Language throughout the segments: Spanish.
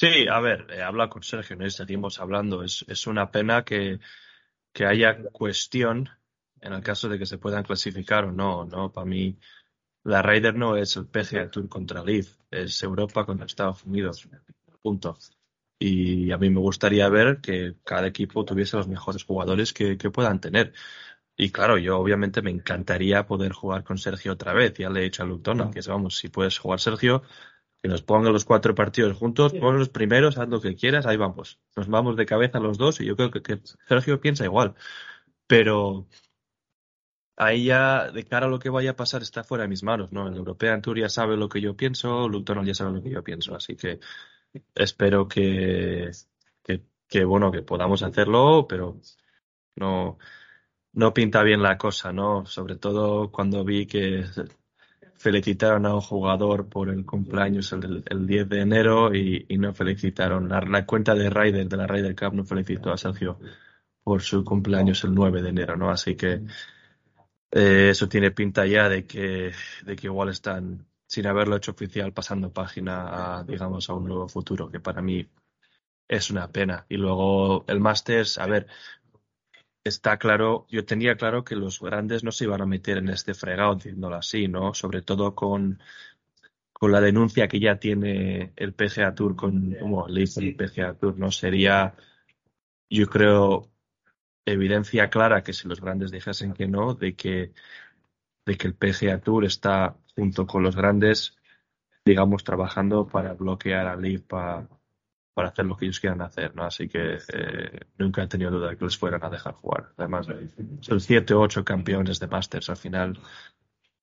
Sí, a ver, he hablado con Sergio, ¿no? Y seguimos hablando. Es, es una pena que, que haya cuestión en el caso de que se puedan clasificar o no, ¿no? Para mí, la Ryder no es el PGA Tour contra Leaf, es Europa contra Estados Unidos. Punto. Y a mí me gustaría ver que cada equipo tuviese los mejores jugadores que, que puedan tener. Y claro, yo obviamente me encantaría poder jugar con Sergio otra vez. Ya le he dicho a Lutona que vamos, si puedes jugar Sergio, que nos pongan los cuatro partidos juntos, pon los primeros, haz lo que quieras, ahí vamos. Nos vamos de cabeza los dos y yo creo que, que Sergio piensa igual. Pero ahí ya, de cara a lo que vaya a pasar, está fuera de mis manos, ¿no? El European Tour ya sabe lo que yo pienso, Luton ya sabe lo que yo pienso, así que espero que, que, que, bueno, que podamos hacerlo, pero no, no pinta bien la cosa, ¿no? Sobre todo cuando vi que felicitaron a un jugador por el cumpleaños el, el 10 de enero y, y no felicitaron. La, la, cuenta de Ryder, de la Ryder Cup, no felicitó a Sergio por su cumpleaños el 9 de enero, ¿no? Así que eh, eso tiene pinta ya de que, de que igual están, sin haberlo hecho oficial, pasando página a, digamos, a un nuevo futuro, que para mí es una pena. Y luego el Masters, a ver, está claro, yo tenía claro que los grandes no se iban a meter en este fregado, diciéndolo así, ¿no? Sobre todo con, con la denuncia que ya tiene el PGA Tour con, como le dice el PGA Tour, ¿no? Sería, yo creo, evidencia clara que si los grandes dijesen que no, de que, de que el PGA Tour está junto con los grandes, digamos, trabajando para bloquear a Leaf para para hacer lo que ellos quieran hacer, ¿no? Así que eh, nunca he tenido duda de que les fueran a dejar jugar. Además, son siete o ocho campeones de Masters. Al final,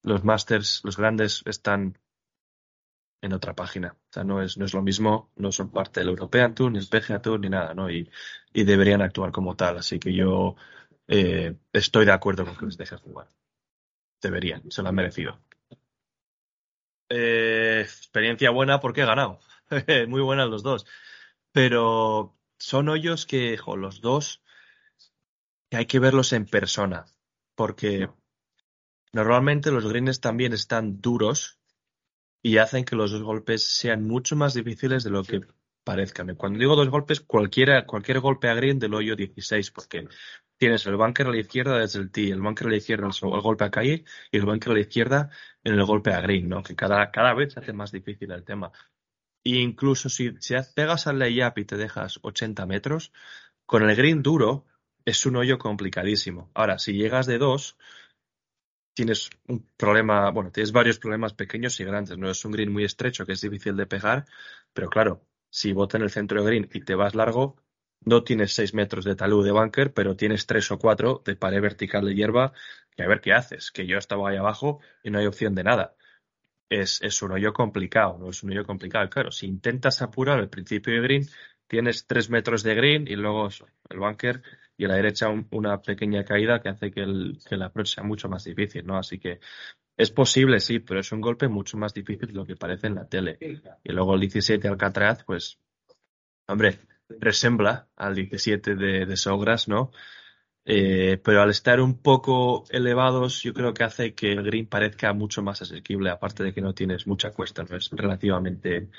los Masters, los grandes, están en otra página. O sea, no es, no es lo mismo, no son parte del European Tour, ni el PGA Tour, ni nada, ¿no? Y, y deberían actuar como tal. Así que yo eh, estoy de acuerdo con que les dejen jugar. Deberían, se lo han merecido. Eh, experiencia buena porque he ganado. Muy buenas los dos. Pero son hoyos que, jo, los dos, que hay que verlos en persona, porque normalmente los greens también están duros y hacen que los dos golpes sean mucho más difíciles de lo que parezcan. Cuando digo dos golpes, cualquiera, cualquier golpe a green del hoyo 16, porque tienes el bunker a la izquierda desde el tee, el bunker a la izquierda el, el golpe a calle y el bunker a la izquierda en el golpe a green, ¿no? Que cada, cada vez se hace más difícil el tema. Y incluso si, si pegas al layup y te dejas 80 metros, con el green duro es un hoyo complicadísimo. Ahora, si llegas de dos, tienes un problema, bueno, tienes varios problemas pequeños y grandes. No es un green muy estrecho que es difícil de pegar, pero claro, si bota en el centro de green y te vas largo, no tienes 6 metros de talud de bunker, pero tienes 3 o 4 de pared vertical de hierba, que a ver qué haces, que yo estaba ahí abajo y no hay opción de nada es, es un hoyo complicado, no es un hoyo complicado. Claro, si intentas apurar el principio de green, tienes tres metros de green y luego el bunker y a la derecha una pequeña caída que hace que, el, que la approach sea mucho más difícil, ¿no? Así que es posible, sí, pero es un golpe mucho más difícil de lo que parece en la tele. Y luego el 17 Alcatraz, pues, hombre, resembla al 17 de, de Sogras, ¿no? Eh, pero al estar un poco elevados, yo creo que hace que el green parezca mucho más asequible, aparte de que no tienes mucha cuesta, no es relativamente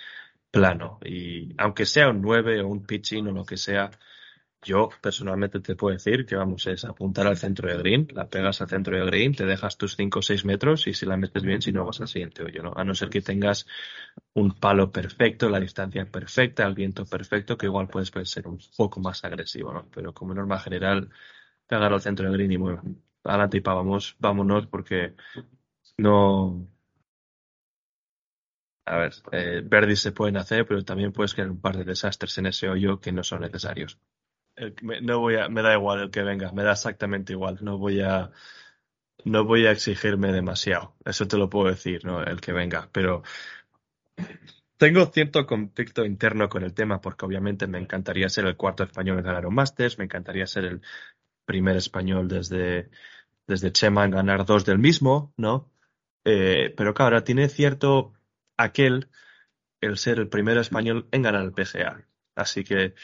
plano. Y aunque sea un 9 o un pitching o lo que sea, yo personalmente te puedo decir que vamos es apuntar al centro de green, la pegas al centro de green, te dejas tus 5 o 6 metros y si la metes bien, si no vas al siguiente hoyo, ¿no? A no ser que tengas un palo perfecto, la distancia perfecta, el viento perfecto, que igual puedes, puede ser un poco más agresivo, ¿no? Pero como norma general, pegar al centro del green y bueno, adelante y vamos, vámonos porque no. A ver, eh, se pueden hacer, pero también puedes crear un par de desastres en ese hoyo que no son necesarios. me, no voy a, me da igual el que venga, me da exactamente igual. No voy a, no voy a exigirme demasiado. Eso te lo puedo decir, ¿no? El que venga, pero tengo cierto conflicto interno con el tema porque obviamente me encantaría ser el cuarto español en ganar un Masters, me encantaría ser el primer español desde, desde Chema en ganar dos del mismo, ¿no? Eh, pero claro, tiene cierto aquel el ser el primer español en ganar el PGA. Así que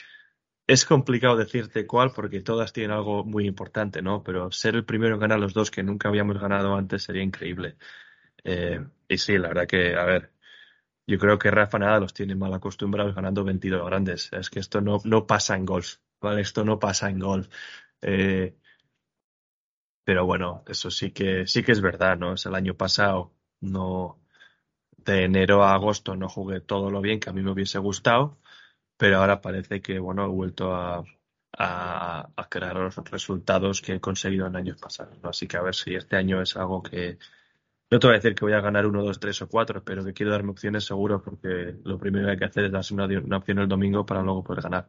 es complicado decirte cuál porque todas tienen algo muy importante, ¿no? Pero ser el primero en ganar los dos que nunca habíamos ganado antes sería increíble. Eh, y sí, la verdad que, a ver, yo creo que Rafa Nada los tiene mal acostumbrados ganando 22 grandes. Es que esto no, no pasa en golf, ¿vale? Esto no pasa en golf. Eh, pero bueno, eso sí que sí que es verdad, ¿no? Es el año pasado, no de enero a agosto no jugué todo lo bien que a mí me hubiese gustado, pero ahora parece que bueno he vuelto a, a, crear los resultados que he conseguido en años pasados. ¿no? Así que a ver si este año es algo que no te voy a decir que voy a ganar uno, dos, tres o cuatro, pero que quiero darme opciones seguro porque lo primero que hay que hacer es darse una, una opción el domingo para luego poder ganar.